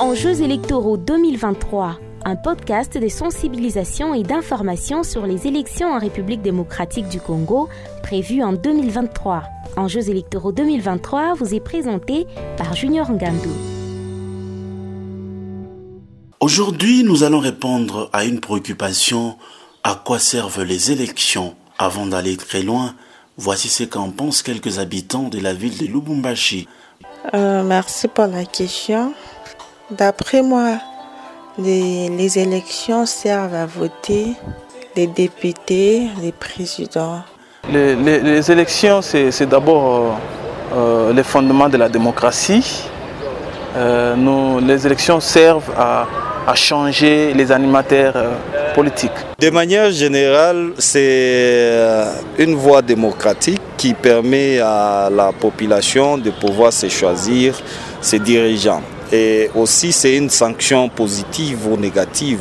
Enjeux électoraux 2023, un podcast de sensibilisation et d'information sur les élections en République démocratique du Congo prévues en 2023. Enjeux électoraux 2023 vous est présenté par Junior Ngandou. Aujourd'hui, nous allons répondre à une préoccupation à quoi servent les élections Avant d'aller très loin, voici ce qu'en pensent quelques habitants de la ville de Lubumbashi. Euh, merci pour la question. D'après moi, les, élections servent à voter les députés, les présidents. Les, élections, c'est d'abord euh, euh, les fondements de la démocratie. nous, les élections servent à, à changer les animateurs politiques. De manière générale, c'est une voie démocratique qui permet à la population de pouvoir se choisir ses dirigeants. Et aussi, c'est une sanction positive ou négative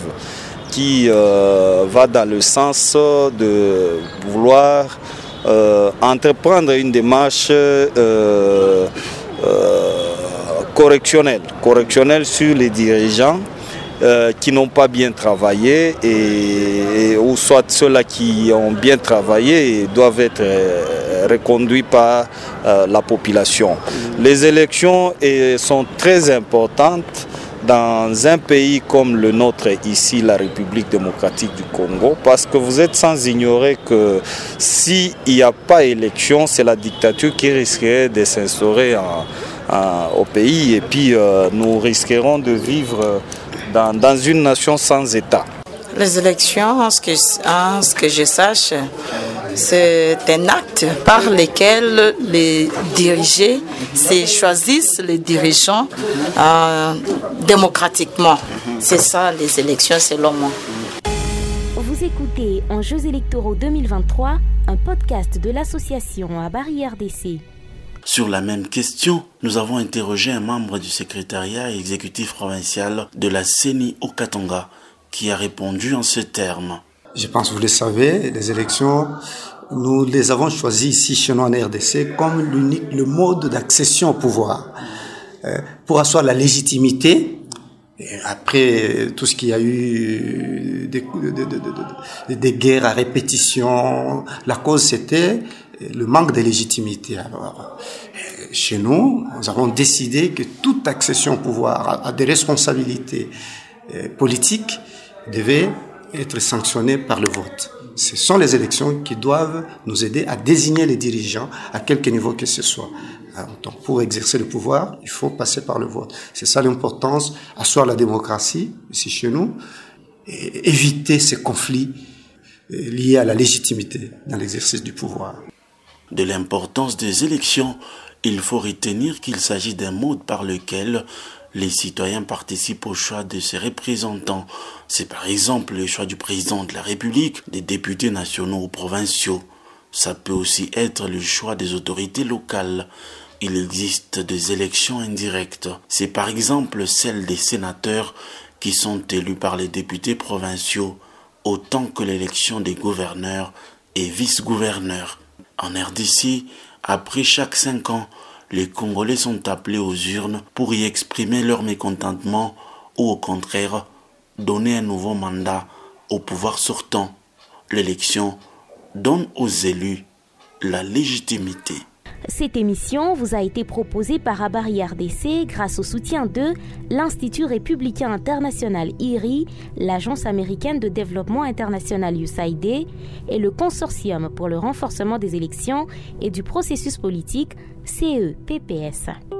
qui euh, va dans le sens de vouloir euh, entreprendre une démarche euh, correctionnelle, correctionnelle sur les dirigeants qui n'ont pas bien travaillé et, ou soit ceux-là qui ont bien travaillé doivent être reconduits par euh, la population. Les élections sont très importantes dans un pays comme le nôtre ici, la République démocratique du Congo, parce que vous êtes sans ignorer que s'il n'y a pas élection, c'est la dictature qui risquerait de s'instaurer au pays et puis euh, nous risquerons de vivre dans, dans une nation sans État. Les élections, en ce que, en ce que je sache, c'est un acte par lequel les dirigés choisissent les dirigeants euh, démocratiquement. C'est ça les élections selon moi. Vous écoutez En Jeux électoraux 2023, un podcast de l'association à Barrière d'essai. Sur la même question, nous avons interrogé un membre du secrétariat exécutif provincial de la CENI au Katanga qui a répondu en ces termes. Je pense que vous le savez, les élections, nous les avons choisies ici chez nous en RDC comme l'unique, le mode d'accession au pouvoir. Euh, pour asseoir la légitimité, après tout ce qu'il y a eu des, des, guerres à répétition, la cause c'était le manque de légitimité. Alors, euh, chez nous, nous avons décidé que toute accession au pouvoir a, des responsabilités euh, politiques devait être sanctionné par le vote. Ce sont les élections qui doivent nous aider à désigner les dirigeants à quelque niveau que ce soit. Donc, pour exercer le pouvoir, il faut passer par le vote. C'est ça l'importance, asseoir la démocratie ici chez nous, et éviter ces conflits euh, liés à la légitimité dans l'exercice du pouvoir. De l'importance des élections, il faut retenir qu'il s'agit d'un mode par lequel les citoyens participent au choix de ses représentants. C'est par exemple le choix du président de la République, des députés nationaux ou provinciaux. Ça peut aussi être le choix des autorités locales. Il existe des élections indirectes. C'est par exemple celle des sénateurs qui sont élus par les députés provinciaux, autant que l'élection des gouverneurs et vice-gouverneurs. En RDC, après chaque cinq ans, les Congolais sont appelés aux urnes pour y exprimer leur mécontentement ou au contraire donner un nouveau mandat au pouvoir sortant. L'élection donne aux élus la légitimité. Cette émission vous a été proposée par Abari RDC grâce au soutien de l'Institut républicain international IRI, l'Agence américaine de développement international USAID et le Consortium pour le renforcement des élections et du processus politique CEPPS.